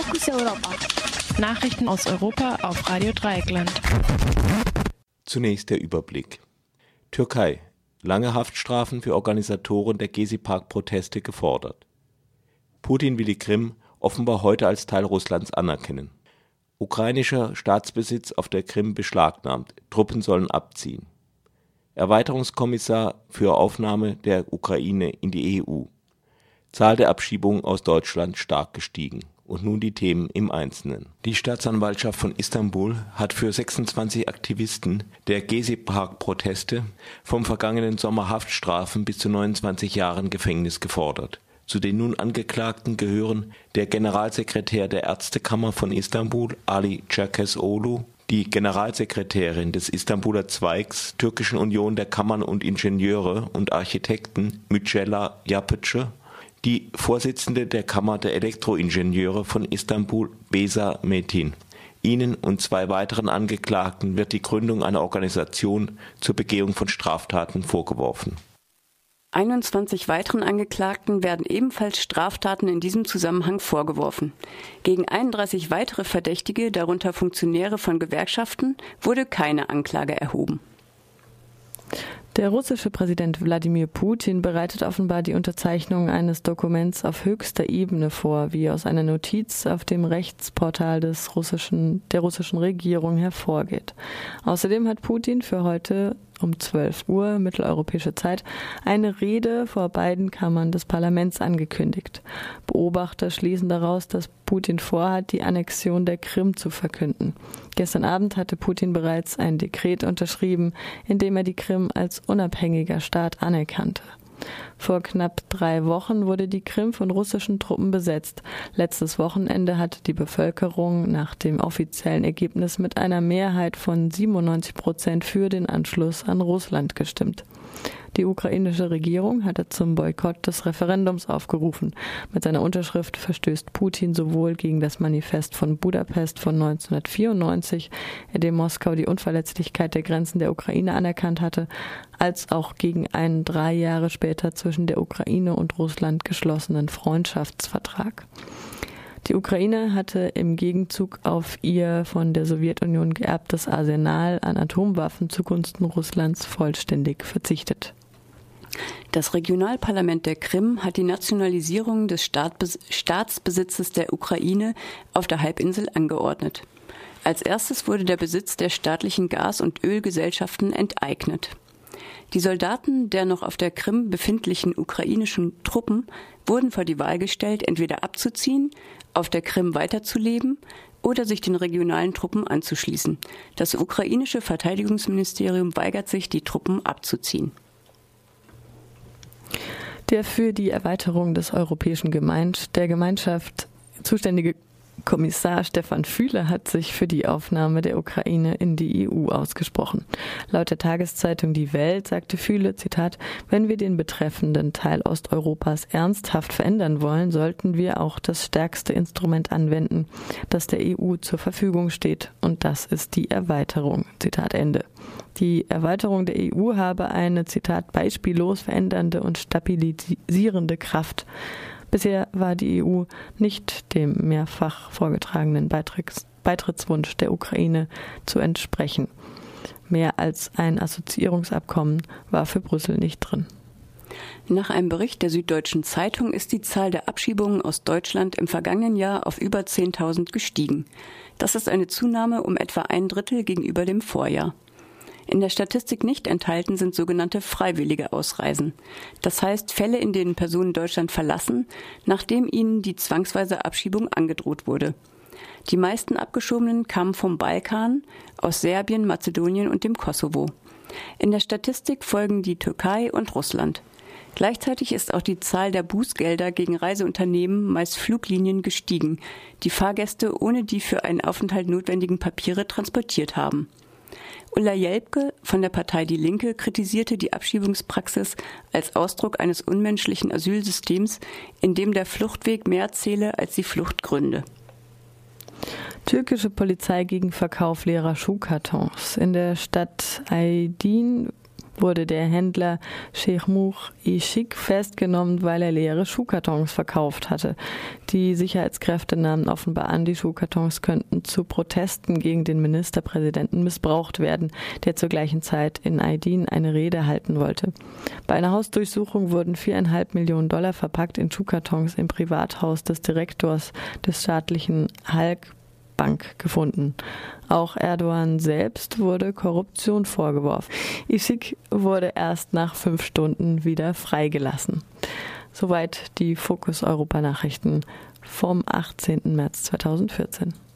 Fokus Europa. Nachrichten aus Europa auf Radio Dreieckland. Zunächst der Überblick. Türkei. Lange Haftstrafen für Organisatoren der Gezi-Park-Proteste gefordert. Putin will die Krim offenbar heute als Teil Russlands anerkennen. Ukrainischer Staatsbesitz auf der Krim beschlagnahmt. Truppen sollen abziehen. Erweiterungskommissar für Aufnahme der Ukraine in die EU. Zahl der Abschiebungen aus Deutschland stark gestiegen. Und nun die Themen im Einzelnen. Die Staatsanwaltschaft von Istanbul hat für 26 Aktivisten der Gezi-Park-Proteste vom vergangenen Sommer Haftstrafen bis zu 29 Jahren Gefängnis gefordert. Zu den nun Angeklagten gehören der Generalsekretär der Ärztekammer von Istanbul, Ali Çerkezoglu, die Generalsekretärin des Istanbuler Zweigs Türkischen Union der Kammern und Ingenieure und Architekten Mücella Yapıcı die Vorsitzende der Kammer der Elektroingenieure von Istanbul, Besa Metin. Ihnen und zwei weiteren Angeklagten wird die Gründung einer Organisation zur Begehung von Straftaten vorgeworfen. 21 weiteren Angeklagten werden ebenfalls Straftaten in diesem Zusammenhang vorgeworfen. Gegen 31 weitere Verdächtige, darunter Funktionäre von Gewerkschaften, wurde keine Anklage erhoben. Der russische Präsident Wladimir Putin bereitet offenbar die Unterzeichnung eines Dokuments auf höchster Ebene vor, wie aus einer Notiz auf dem Rechtsportal des russischen, der russischen Regierung hervorgeht. Außerdem hat Putin für heute um 12 Uhr mitteleuropäische Zeit eine Rede vor beiden Kammern des Parlaments angekündigt. Beobachter schließen daraus, dass Putin vorhat, die Annexion der Krim zu verkünden. Gestern Abend hatte Putin bereits ein Dekret unterschrieben, in dem er die Krim als unabhängiger Staat anerkannte. Vor knapp drei Wochen wurde die Krim von russischen Truppen besetzt. Letztes Wochenende hatte die Bevölkerung nach dem offiziellen Ergebnis mit einer Mehrheit von 97 Prozent für den Anschluss an Russland gestimmt. Die ukrainische Regierung hatte zum Boykott des Referendums aufgerufen. Mit seiner Unterschrift verstößt Putin sowohl gegen das Manifest von Budapest von 1994, in dem Moskau die Unverletzlichkeit der Grenzen der Ukraine anerkannt hatte, als auch gegen einen drei Jahre später zwischen der Ukraine und Russland geschlossenen Freundschaftsvertrag. Die Ukraine hatte im Gegenzug auf ihr von der Sowjetunion geerbtes Arsenal an Atomwaffen zugunsten Russlands vollständig verzichtet. Das Regionalparlament der Krim hat die Nationalisierung des Staatsbesitzes der Ukraine auf der Halbinsel angeordnet. Als erstes wurde der Besitz der staatlichen Gas- und Ölgesellschaften enteignet. Die Soldaten der noch auf der Krim befindlichen ukrainischen Truppen wurden vor die Wahl gestellt, entweder abzuziehen, auf der Krim weiterzuleben oder sich den regionalen Truppen anzuschließen. Das ukrainische Verteidigungsministerium weigert sich, die Truppen abzuziehen. Der für die Erweiterung des Europäischen Gemeinschaft, der Gemeinschaft zuständige Kommissar Stefan Fühle hat sich für die Aufnahme der Ukraine in die EU ausgesprochen. Laut der Tageszeitung Die Welt sagte Fühle, Zitat, wenn wir den betreffenden Teil Osteuropas ernsthaft verändern wollen, sollten wir auch das stärkste Instrument anwenden, das der EU zur Verfügung steht, und das ist die Erweiterung. Zitat Ende. Die Erweiterung der EU habe eine, Zitat, beispiellos verändernde und stabilisierende Kraft. Bisher war die EU nicht dem mehrfach vorgetragenen Beitritts Beitrittswunsch der Ukraine zu entsprechen. Mehr als ein Assoziierungsabkommen war für Brüssel nicht drin. Nach einem Bericht der Süddeutschen Zeitung ist die Zahl der Abschiebungen aus Deutschland im vergangenen Jahr auf über 10.000 gestiegen. Das ist eine Zunahme um etwa ein Drittel gegenüber dem Vorjahr. In der Statistik nicht enthalten sind sogenannte freiwillige Ausreisen. Das heißt Fälle, in denen Personen Deutschland verlassen, nachdem ihnen die zwangsweise Abschiebung angedroht wurde. Die meisten Abgeschobenen kamen vom Balkan, aus Serbien, Mazedonien und dem Kosovo. In der Statistik folgen die Türkei und Russland. Gleichzeitig ist auch die Zahl der Bußgelder gegen Reiseunternehmen, meist Fluglinien, gestiegen, die Fahrgäste ohne die für einen Aufenthalt notwendigen Papiere transportiert haben. Ulla Jelpke von der Partei Die Linke kritisierte die Abschiebungspraxis als Ausdruck eines unmenschlichen Asylsystems, in dem der Fluchtweg mehr zähle als die Fluchtgründe. Türkische Polizei gegen Verkauf leerer Schuhkartons. In der Stadt Aydin wurde der Händler Sheikh Mouch Ishik festgenommen, weil er leere Schuhkartons verkauft hatte. Die Sicherheitskräfte nahmen offenbar an, die Schuhkartons könnten zu Protesten gegen den Ministerpräsidenten missbraucht werden, der zur gleichen Zeit in Aydin eine Rede halten wollte. Bei einer Hausdurchsuchung wurden viereinhalb Millionen Dollar verpackt in Schuhkartons im Privathaus des Direktors des staatlichen Halk Bank gefunden. Auch Erdogan selbst wurde Korruption vorgeworfen. Isik wurde erst nach fünf Stunden wieder freigelassen. Soweit die Fokus Europa Nachrichten vom 18. März 2014.